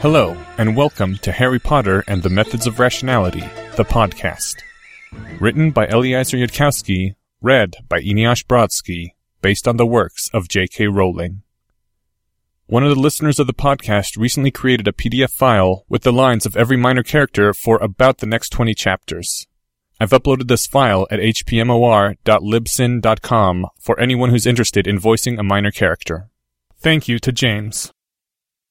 Hello, and welcome to Harry Potter and the Methods of Rationality, the podcast. Written by Eliezer Yudkowsky, read by Eneasz Brodsky, based on the works of J.K. Rowling. One of the listeners of the podcast recently created a PDF file with the lines of every minor character for about the next 20 chapters. I've uploaded this file at hpmor.libsyn.com for anyone who's interested in voicing a minor character. Thank you to James.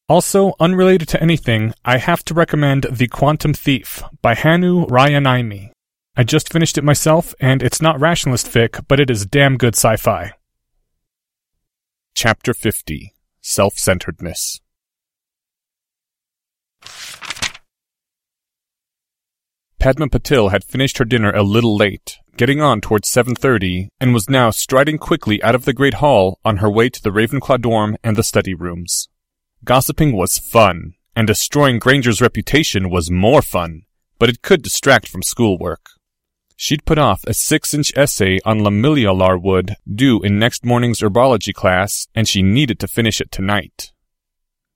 Also, unrelated to anything, I have to recommend The Quantum Thief by Hannu Rajaniemi. I just finished it myself, and it's not rationalist fic, but it is damn good sci-fi. Chapter 50 Self-Centeredness Padma Patil had finished her dinner a little late, getting on towards 7.30, and was now striding quickly out of the great hall on her way to the Ravenclaw dorm and the study rooms. Gossiping was fun, and destroying Granger's reputation was more fun, but it could distract from schoolwork. She'd put off a six-inch essay on Lamillialar wood due in next morning's herbology class, and she needed to finish it tonight.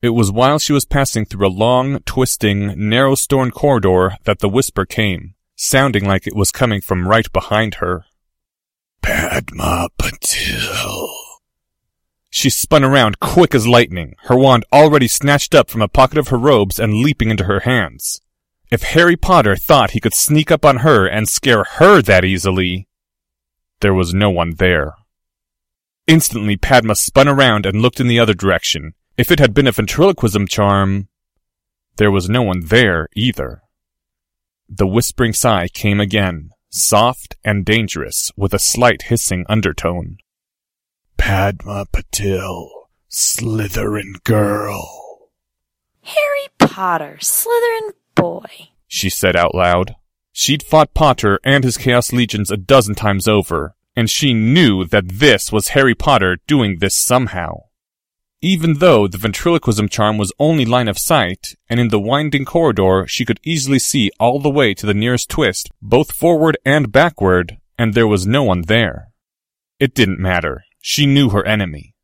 It was while she was passing through a long, twisting, narrow stone corridor that the whisper came, sounding like it was coming from right behind her. Padma Patil. She spun around quick as lightning, her wand already snatched up from a pocket of her robes and leaping into her hands. If Harry Potter thought he could sneak up on her and scare her that easily, there was no one there. Instantly, Padma spun around and looked in the other direction. If it had been a ventriloquism charm, there was no one there either. The whispering sigh came again, soft and dangerous, with a slight hissing undertone. Padma Patil, Slytherin girl. Harry Potter, Slytherin boy, she said out loud. She'd fought Potter and his Chaos Legions a dozen times over, and she knew that this was Harry Potter doing this somehow. Even though the ventriloquism charm was only line of sight, and in the winding corridor she could easily see all the way to the nearest twist, both forward and backward, and there was no one there. It didn't matter. She knew her enemy.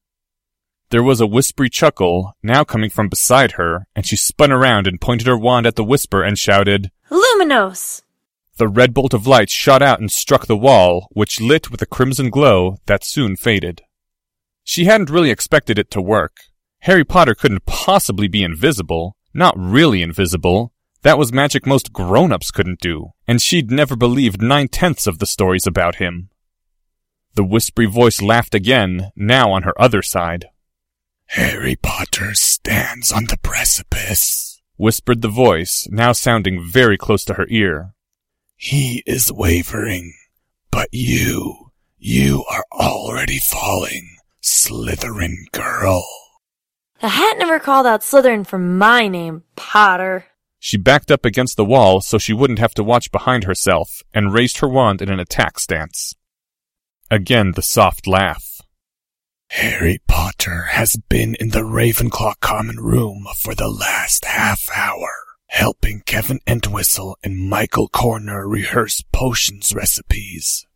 There was a whispery chuckle, now coming from beside her, and she spun around and pointed her wand at the whisper and shouted, Luminos! The red bolt of light shot out and struck the wall, which lit with a crimson glow that soon faded. She hadn't really expected it to work. Harry Potter couldn't possibly be invisible, not really invisible. That was magic most grown-ups couldn't do, and she'd never believed nine-tenths of the stories about him. The whispery voice laughed again, now on her other side. Harry Potter stands on the precipice, whispered the voice, now sounding very close to her ear. He is wavering, but you, you are already falling, Slytherin girl. The hat never called out Slytherin for my name, Potter. She backed up against the wall so she wouldn't have to watch behind herself, and raised her wand in an attack stance. Again the soft laugh. Harry Potter has been in the Ravenclaw common room for the last half hour, helping Kevin Entwistle and Michael Corner rehearse potions recipes.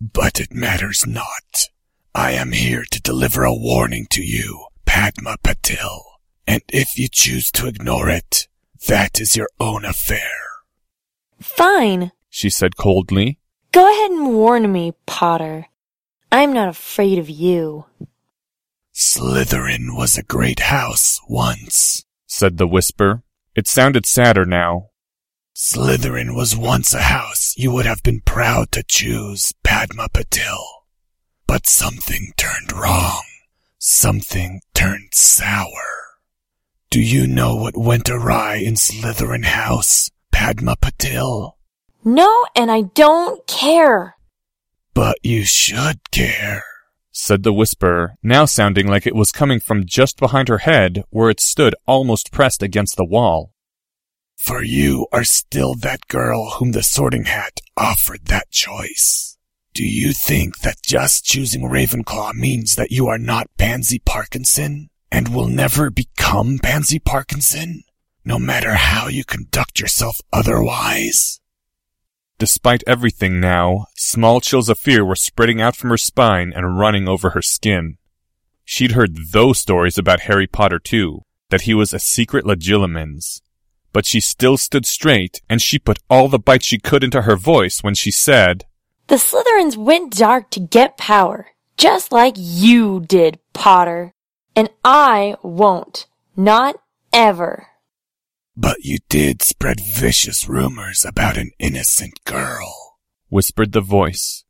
But it matters not. I am here to deliver a warning to you, Padma Patil, and if you choose to ignore it, that is your own affair. Fine, she said coldly. Go ahead and warn me, Potter. I'm not afraid of you. Slytherin was a great house once, said the whisper. It sounded sadder now. Slytherin was once a house you would have been proud to choose, Padma Patil. But something turned wrong. Something turned sour. Do you know what went awry in Slytherin House, Padma Patil? No, and I don't care. But you should care, said the whisper, now sounding like it was coming from just behind her head, where it stood almost pressed against the wall. For you are still that girl whom the sorting hat offered that choice. Do you think that just choosing Ravenclaw means that you are not Pansy Parkinson and will never become Pansy Parkinson, no matter how you conduct yourself otherwise? Despite everything now, small chills of fear were spreading out from her spine and running over her skin. She'd heard those stories about Harry Potter too, that he was a secret Legilimens. But she still stood straight, and she put all the bite she could into her voice when she said, The Slytherins went dark to get power, just like you did, Potter. And I won't. Not ever. But you did spread vicious rumors about an innocent girl, whispered the voice.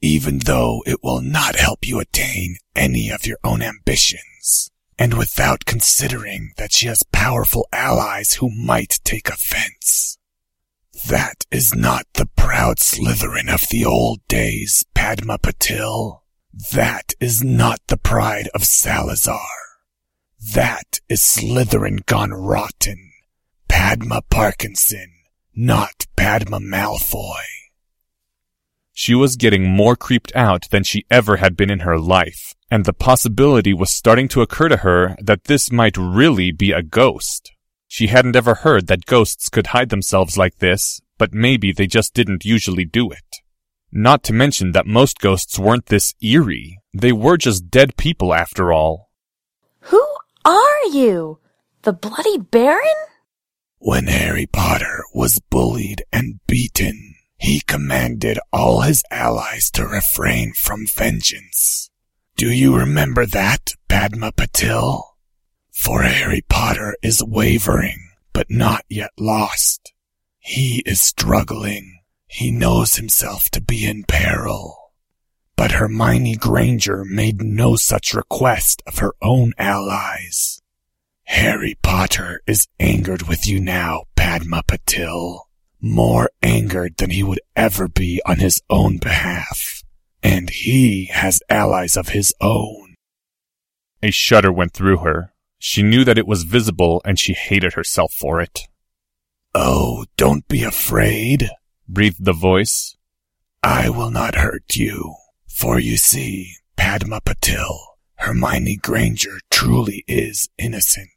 Even though it will not help you attain any of your own ambitions, and without considering that she has powerful allies who might take offense. That is not the proud Slytherin of the old days, Padma Patil. That is not the pride of Salazar. That is Slytherin gone rotten. Padma Parkinson, not Padma Malfoy. She was getting more creeped out than she ever had been in her life, and the possibility was starting to occur to her that this might really be a ghost. She hadn't ever heard that ghosts could hide themselves like this, but maybe they just didn't usually do it. Not to mention that most ghosts weren't this eerie. They were just dead people after all. Who are you? The Bloody Baron? When Harry Potter was bullied and beaten, he commanded all his allies to refrain from vengeance. Do you remember that, Padma Patil? For Harry Potter is wavering, but not yet lost. He is struggling. He knows himself to be in peril. But Hermione Granger made no such request of her own allies. Harry Potter is angered with you now, Padma Patil. More angered than he would ever be on his own behalf. And he has allies of his own. A shudder went through her. She knew that it was visible and she hated herself for it. Oh, don't be afraid, breathed the voice. I will not hurt you. For you see, Padma Patil, Hermione Granger truly is innocent.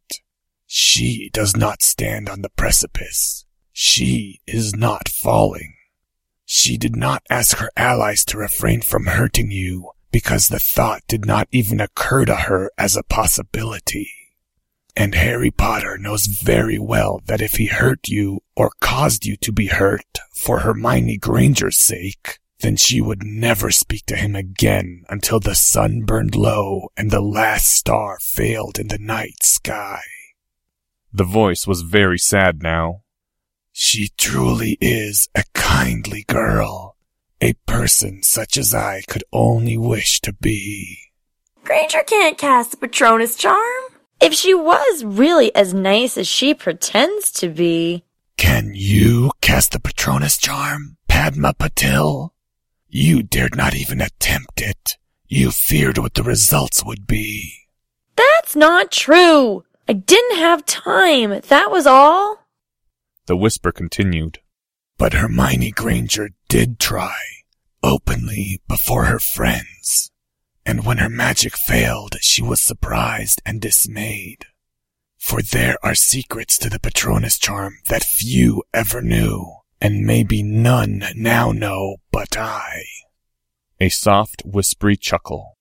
She does not stand on the precipice. She is not falling. She did not ask her allies to refrain from hurting you because the thought did not even occur to her as a possibility. And Harry Potter knows very well that if he hurt you or caused you to be hurt for Hermione Granger's sake, then she would never speak to him again until the sun burned low and the last star failed in the night sky. The voice was very sad now. She truly is a kindly girl, a person such as I could only wish to be. Granger can't cast the Patronus charm. If she was really as nice as she pretends to be. Can you cast the Patronus charm, Padma Patil? You dared not even attempt it. You feared what the results would be. That's not true. I didn't have time. That was all. The whisper continued. But Hermione Granger did try, openly before her friends. And when her magic failed, she was surprised and dismayed. For there are secrets to the Patronus charm that few ever knew, and maybe none now know but I. A soft, whispery chuckle.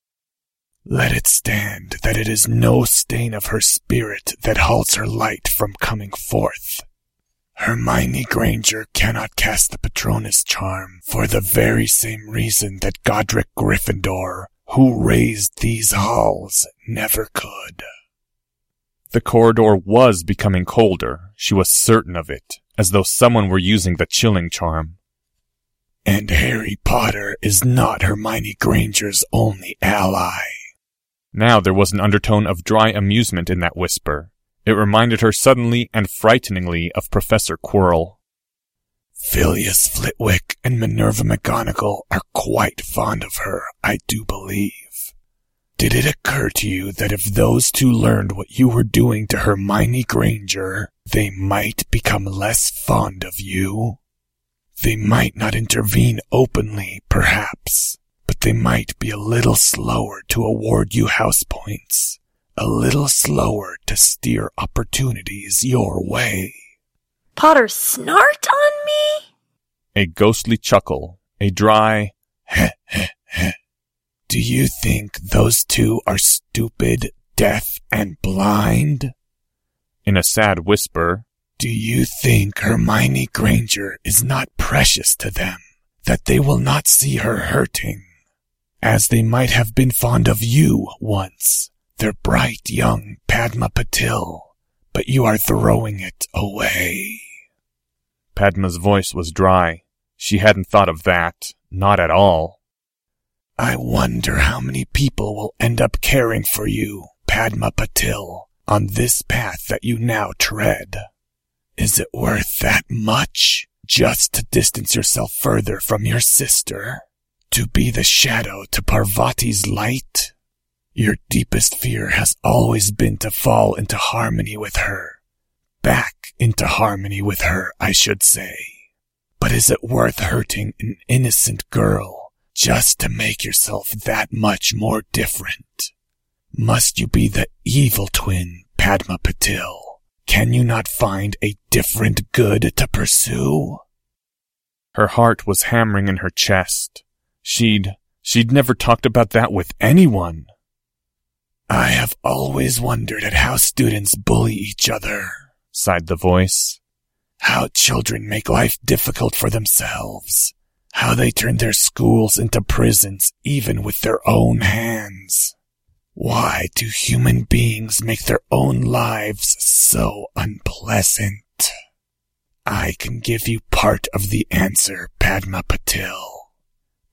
Let it stand that it is no stain of her spirit that halts her light from coming forth. Hermione Granger cannot cast the Patronus charm for the very same reason that Godric Gryffindor, who raised these halls, never could. The corridor was becoming colder. She was certain of it, as though someone were using the chilling charm. And Harry Potter is not Hermione Granger's only ally. Now there was an undertone of dry amusement in that whisper. It reminded her suddenly and frighteningly of Professor Quirrell. Filius Flitwick and Minerva McGonagall are quite fond of her, I do believe. Did it occur to you that if those two learned what you were doing to Hermione Granger, they might become less fond of you? They might not intervene openly, perhaps, they might be a little slower to award you house points, a little slower to steer opportunities your way. Potter snort on me? A ghostly chuckle, a dry heh heh heh. Do you think those two are stupid, deaf, and blind? In a sad whisper, Do you think Hermione Granger is not precious to them, that they will not see her hurting? As they might have been fond of you once, their bright young Padma Patil, but you are throwing it away. Padma's voice was dry. She hadn't thought of that. Not at all. I wonder how many people will end up caring for you, Padma Patil, on this path that you now tread. Is it worth that much just to distance yourself further from your sister? To be the shadow to Parvati's light? Your deepest fear has always been to fall into harmony with her. Back into harmony with her, I should say. But is it worth hurting an innocent girl just to make yourself that much more different? Must you be the evil twin, Padma Patil? Can you not find a different good to pursue? Her heart was hammering in her chest. She'd, she'd never talked about that with anyone. I have always wondered at how students bully each other, sighed the voice. How children make life difficult for themselves. How they turn their schools into prisons even with their own hands. Why do human beings make their own lives so unpleasant? I can give you part of the answer, Padma Patil.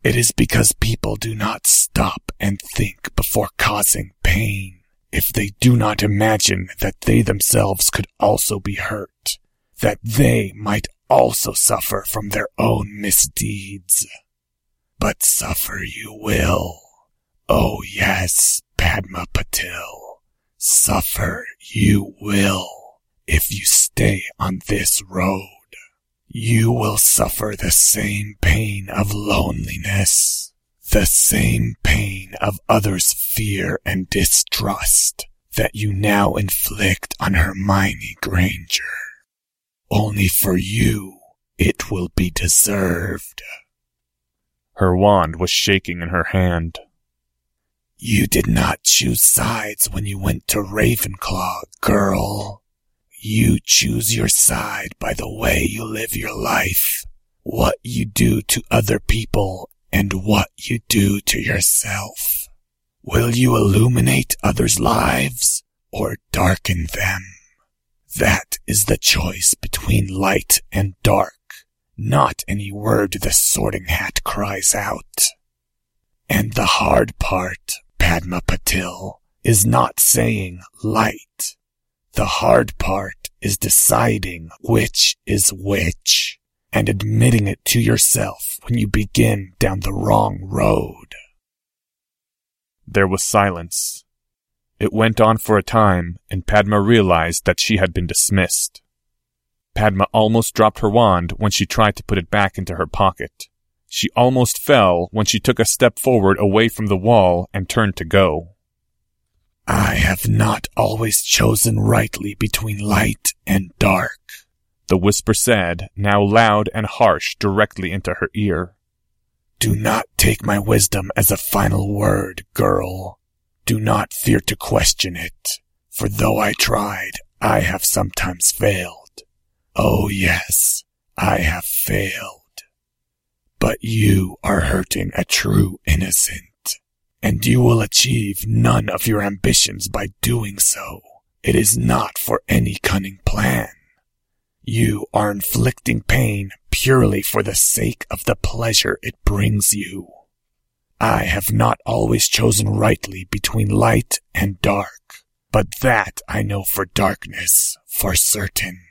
It is because people do not stop and think before causing pain. If they do not imagine that they themselves could also be hurt, that they might also suffer from their own misdeeds. But suffer you will. Oh yes, Padma Patil. Suffer you will if you stay on this road. You will suffer the same pain of loneliness, the same pain of others' fear and distrust that you now inflict on Hermione Granger. Only for you, it will be deserved. Her wand was shaking in her hand. You did not choose sides when you went to Ravenclaw, girl. You choose your side by the way you live your life, what you do to other people, and what you do to yourself. Will you illuminate others' lives or darken them? That is the choice between light and dark, not any word the sorting hat cries out. And the hard part, Padma Patil, is not saying light the hard part is deciding which is which and admitting it to yourself when you begin down the wrong road. There was silence. It went on for a time, and Padma realized that she had been dismissed. Padma almost dropped her wand when she tried to put it back into her pocket. She almost fell when she took a step forward away from the wall and turned to go. I have not always chosen rightly between light and dark, the whisper said, now loud and harsh directly into her ear. Do not take my wisdom as a final word, girl. Do not fear to question it, for though I tried, I have sometimes failed. Oh yes, I have failed. But you are hurting a true innocent and you will achieve none of your ambitions by doing so. It is not for any cunning plan. You are inflicting pain purely for the sake of the pleasure it brings you. I have not always chosen rightly between light and dark, but that I know for darkness, for certain.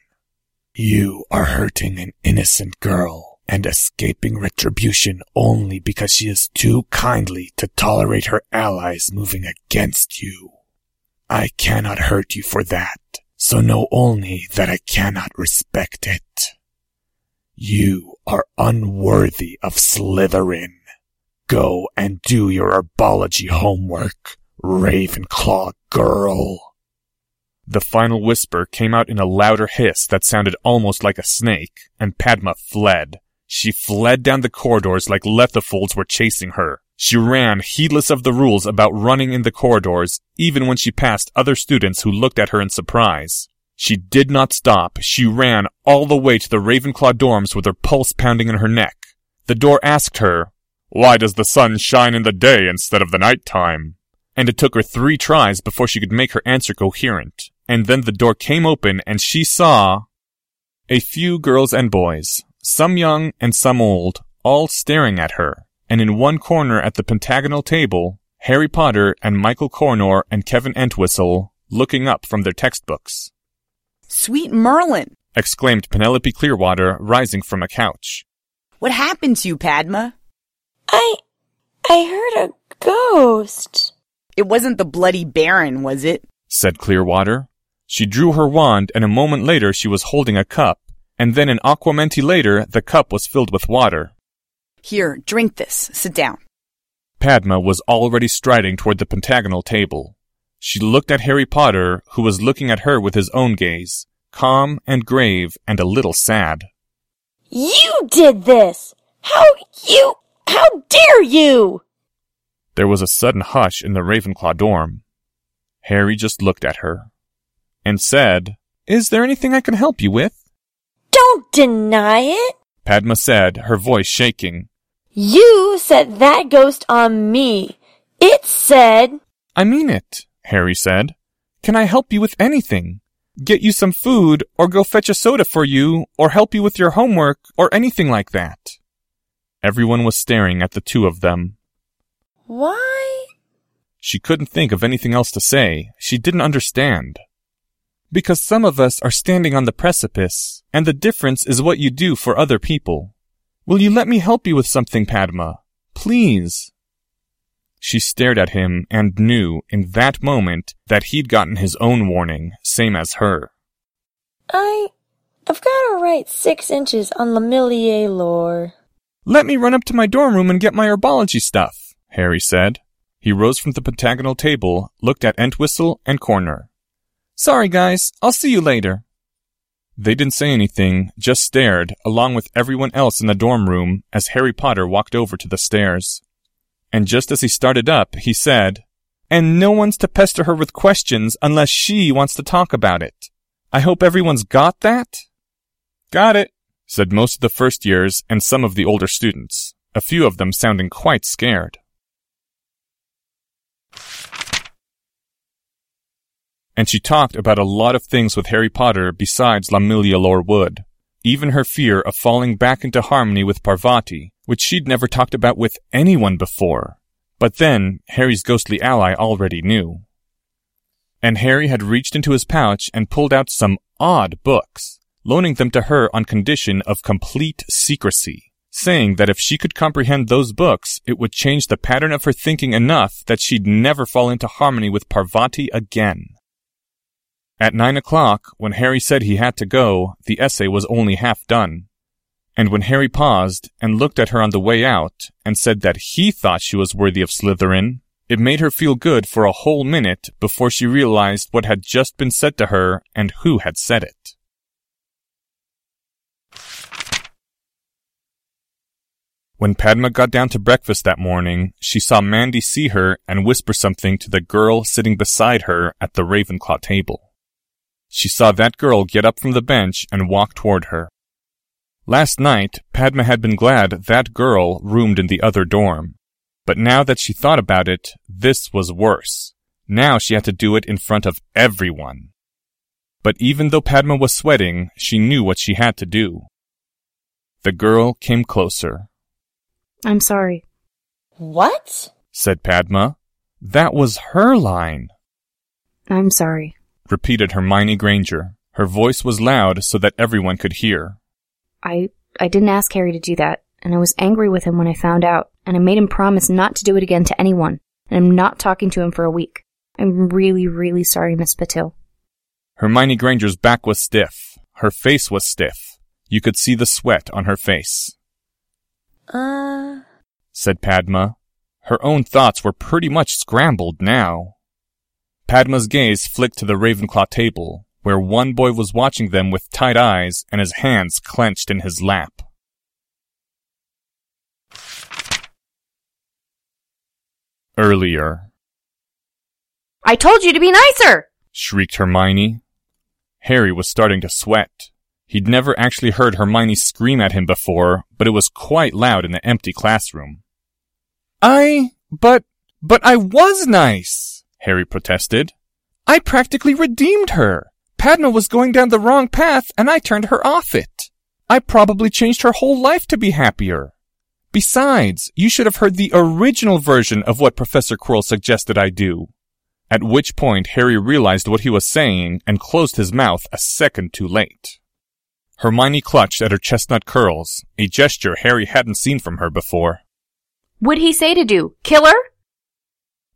You are hurting an innocent girl and escaping retribution only because she is too kindly to tolerate her allies moving against you. I cannot hurt you for that, so know only that I cannot respect it. You are unworthy of Slytherin. Go and do your herbology homework, Ravenclaw girl. The final whisper came out in a louder hiss that sounded almost like a snake, and Padma fled, she fled down the corridors like Lethifolds were chasing her. She ran, heedless of the rules about running in the corridors, even when she passed other students who looked at her in surprise. She did not stop. She ran all the way to the Ravenclaw dorms with her pulse pounding in her neck. The door asked her, Why does the sun shine in the day instead of the night time? And it took her three tries before she could make her answer coherent. And then the door came open and she saw a few girls and boys, some young and some old, all staring at her. And in one corner at the pentagonal table, Harry Potter and Michael Corner and Kevin Entwistle looking up from their textbooks. Sweet Merlin! exclaimed Penelope Clearwater, rising from a couch. What happened to you, Padma? I. I heard a ghost. It wasn't the Bloody Baron, was it? said Clearwater. She drew her wand, and a moment later she was holding a cup, and then an Aguamenti later the cup was filled with water. Here, drink this. Sit down. Padma was already striding toward the pentagonal table. She looked at Harry Potter, who was looking at her with his own gaze, calm and grave and a little sad. You did this! How you. How dare you! There was a sudden hush in the Ravenclaw dorm. Harry just looked at her and said, Is there anything I can help you with? Don't deny it! Padma said, her voice shaking. You set that ghost on me. It said. I mean it, Harry said. Can I help you with anything? Get you some food, or go fetch a soda for you, or help you with your homework, or anything like that. Everyone was staring at the two of them. Why? She couldn't think of anything else to say. She didn't understand. Because some of us are standing on the precipice, and the difference is what you do for other people. Will you let me help you with something, Padma? Please. She stared at him and knew in that moment that he'd gotten his own warning, same as her. I. I've got to write six inches on Lamillier lore. Let me run up to my dorm room and get my herbology stuff, Harry said. He rose from the pentagonal table, looked at Entwistle and Corner. Sorry, guys. I'll see you later. They didn't say anything, just stared, along with everyone else in the dorm room, as Harry Potter walked over to the stairs. And just as he started up, he said, And no one's to pester her with questions unless she wants to talk about it. I hope everyone's got that? Got it, said most of the first years and some of the older students, a few of them sounding quite scared. And she talked about a lot of things with Harry Potter besides Lamillielor Wood, even her fear of falling back into harmony with Parvati, which she'd never talked about with anyone before. But then, Harry's ghostly ally already knew. And Harry had reached into his pouch and pulled out some odd books, loaning them to her on condition of complete secrecy, saying that if she could comprehend those books, it would change the pattern of her thinking enough that she'd never fall into harmony with Parvati again. At nine o'clock, when Harry said he had to go, the essay was only half done. And when Harry paused and looked at her on the way out and said that he thought she was worthy of Slytherin, it made her feel good for a whole minute before she realized what had just been said to her and who had said it. When Padma got down to breakfast that morning, she saw Mandy see her and whisper something to the girl sitting beside her at the Ravenclaw table. She saw that girl get up from the bench and walk toward her. Last night, Padma had been glad that girl roomed in the other dorm. But now that she thought about it, this was worse. Now she had to do it in front of everyone. But even though Padma was sweating, she knew what she had to do. The girl came closer. I'm sorry. What? said Padma. That was her line, I'm sorry. Repeated Hermione Granger. Her voice was loud so that everyone could hear. I I didn't ask Harry to do that, and I was angry with him when I found out, and I made him promise not to do it again to anyone, and I'm not talking to him for a week. I'm really, really sorry, Miss Patil. Hermione Granger's back was stiff. Her face was stiff. You could see the sweat on her face, Uh. said Padma. Her own thoughts were pretty much scrambled now. Padma's gaze flicked to the Ravenclaw table, where one boy was watching them with tight eyes and his hands clenched in his lap. Earlier, I told you to be nicer! shrieked Hermione. Harry was starting to sweat. He'd never actually heard Hermione scream at him before, but it was quite loud in the empty classroom. I, but, but I was nice, Harry protested. I practically redeemed her. Padma was going down the wrong path and I turned her off it. I probably changed her whole life to be happier. Besides, you should have heard the original version of what Professor Quirrell suggested I do. At which point Harry realized what he was saying and closed his mouth a second too late. Hermione clutched at her chestnut curls, a gesture Harry hadn't seen from her before. What'd he say to do? Kill her?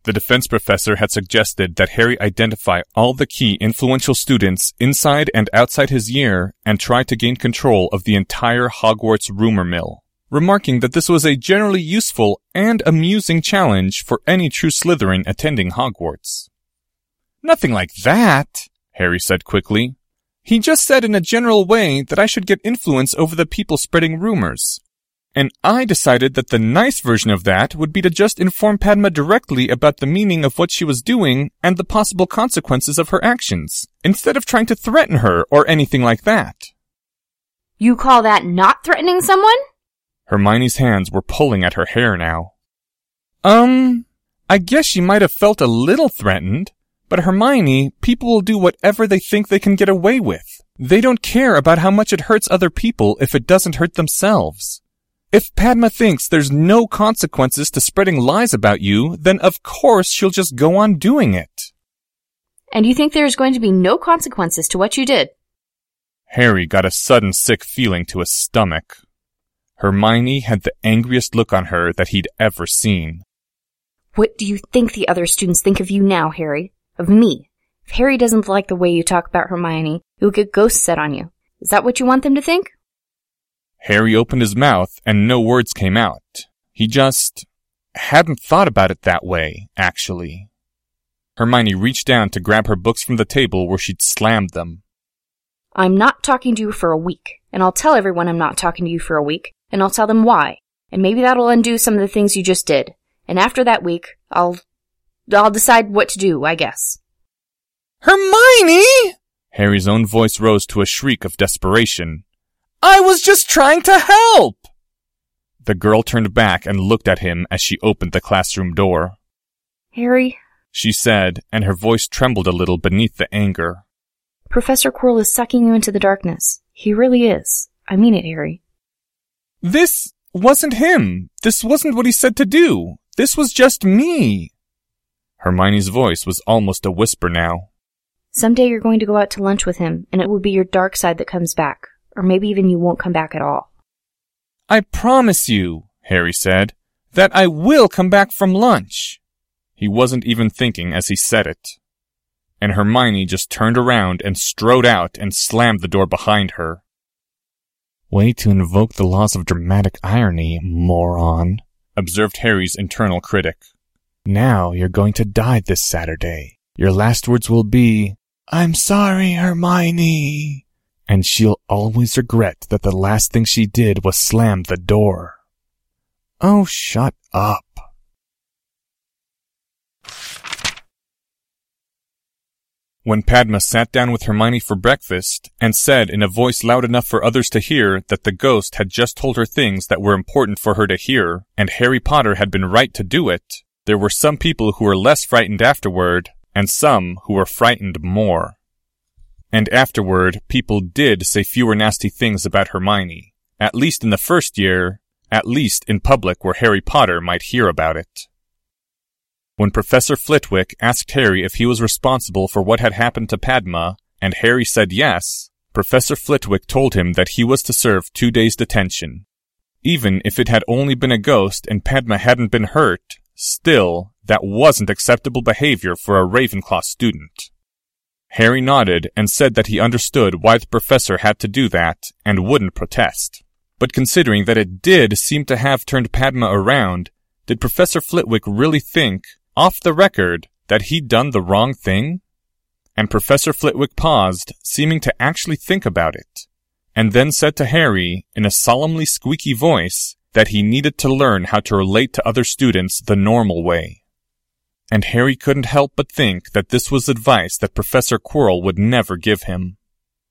The defense professor had suggested that Harry identify all the key influential students inside and outside his year and try to gain control of the entire Hogwarts rumor mill, remarking that this was a generally useful and amusing challenge for any true Slytherin attending Hogwarts. Nothing like that, Harry said quickly. He just said in a general way that I should get influence over the people spreading rumors, and I decided that the nice version of that would be to just inform Padma directly about the meaning of what she was doing and the possible consequences of her actions, instead of trying to threaten her or anything like that. You call that not threatening someone? Hermione's hands were pulling at her hair now. Um, I guess she might have felt a little threatened, but Hermione, people will do whatever they think they can get away with. They don't care about how much it hurts other people if it doesn't hurt themselves. If Padma thinks there's no consequences to spreading lies about you, then of course she'll just go on doing it. And you think there's going to be no consequences to what you did? Harry got a sudden sick feeling to his stomach. Hermione had the angriest look on her that he'd ever seen. What do you think the other students think of you now, Harry? Of me? If Harry doesn't like the way you talk about Hermione, he'll get ghosts set on you. Is that what you want them to think? Harry opened his mouth and no words came out. He just hadn't thought about it that way, actually. Hermione reached down to grab her books from the table where she'd slammed them. I'm not talking to you for a week, and I'll tell everyone I'm not talking to you for a week, and I'll tell them why, and maybe that'll undo some of the things you just did. And after that week, I'll, I'll decide what to do, I guess. Hermione! Harry's own voice rose to a shriek of desperation. I was just trying to help! The girl turned back and looked at him as she opened the classroom door. Harry, She said, and her voice trembled a little beneath the anger. Professor Quirrell is sucking you into the darkness. He really is. I mean it, Harry. This wasn't him. This wasn't what he said to do. This was just me. Hermione's voice was almost a whisper now. Someday you're going to go out to lunch with him, and it will be your dark side that comes back. Or maybe even you won't come back at all. I promise you, Harry said, that I will come back from lunch. He wasn't even thinking as he said it. And Hermione just turned around and strode out and slammed the door behind her. Way to invoke the laws of dramatic irony, moron, observed Harry's internal critic. Now you're going to die this Saturday. Your last words will be, I'm sorry, Hermione. And she'll always regret that the last thing she did was slam the door. Oh, shut up. When Padma sat down with Hermione for breakfast and said in a voice loud enough for others to hear that the ghost had just told her things that were important for her to hear, and Harry Potter had been right to do it, there were some people who were less frightened afterward, and some who were frightened more. And afterward, people did say fewer nasty things about Hermione, at least in the first year, at least in public where Harry Potter might hear about it. When Professor Flitwick asked Harry if he was responsible for what had happened to Padma, and Harry said yes, Professor Flitwick told him that he was to serve two days detention. Even if it had only been a ghost and Padma hadn't been hurt, still, that wasn't acceptable behavior for a Ravenclaw student. Harry nodded and said that he understood why the professor had to do that and wouldn't protest. But considering that it did seem to have turned Padma around, did Professor Flitwick really think, off the record, that he'd done the wrong thing? And Professor Flitwick paused, seeming to actually think about it, and then said to Harry, in a solemnly squeaky voice, that he needed to learn how to relate to other students the normal way. And Harry couldn't help but think that this was advice that Professor Quirrell would never give him.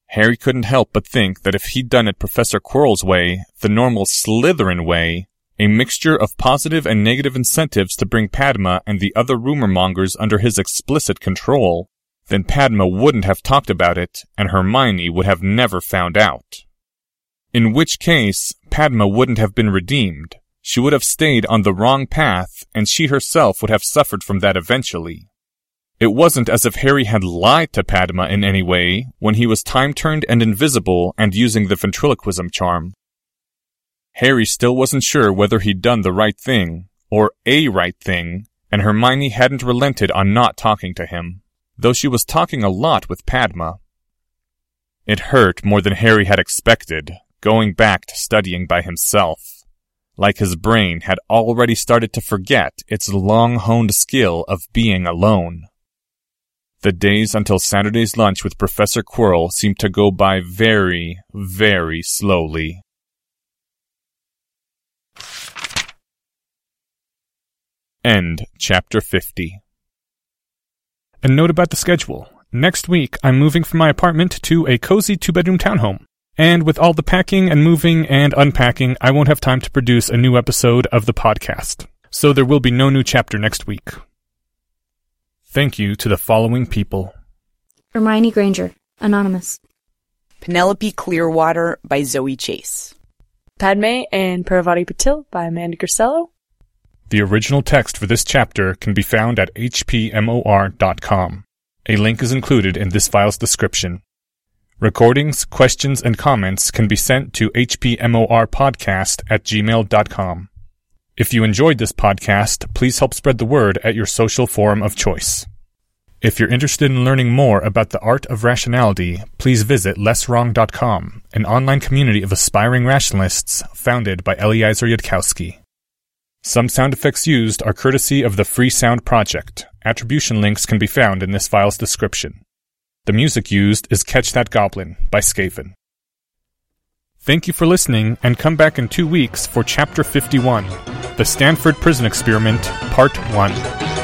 Harry couldn't help but think that if he'd done it Professor Quirrell's way, the normal Slytherin way, a mixture of positive and negative incentives to bring Padma and the other rumor mongers under his explicit control, then Padma wouldn't have talked about it, and Hermione would have never found out. In which case, Padma wouldn't have been redeemed. She would have stayed on the wrong path, and she herself would have suffered from that eventually. It wasn't as if Harry had lied to Padma in any way when he was time turned and invisible and using the ventriloquism charm. Harry still wasn't sure whether he'd done the right thing, or a right thing, and Hermione hadn't relented on not talking to him, though she was talking a lot with Padma. It hurt more than Harry had expected, going back to studying by himself, like his brain had already started to forget its long honed skill of being alone. The days until Saturday's lunch with Professor Quirrell seemed to go by very, very slowly. End chapter 50. A note about the schedule. Next week, I'm moving from my apartment to a cozy two bedroom townhome. And with all the packing and moving and unpacking, I won't have time to produce a new episode of the podcast. So there will be no new chapter next week. Thank you to the following people Hermione Granger, Anonymous. Penelope Clearwater by Zoe Chase. Padma and Parvati Patil by Amanda Grisello. The original text for this chapter can be found at hpmor.com. A link is included in this file's description. Recordings, questions, and comments can be sent to hpmorpodcast at gmail.com. If you enjoyed this podcast, please help spread the word at your social forum of choice. If you're interested in learning more about the art of rationality, please visit lesswrong.com, an online community of aspiring rationalists founded by Eliezer Yudkowsky. Some sound effects used are courtesy of the Free Sound Project. Attribution links can be found in this file's description. The music used is Catch That Goblin by Skaven. Thank you for listening, and come back in two weeks for Chapter 51 The Stanford Prison Experiment, Part 1.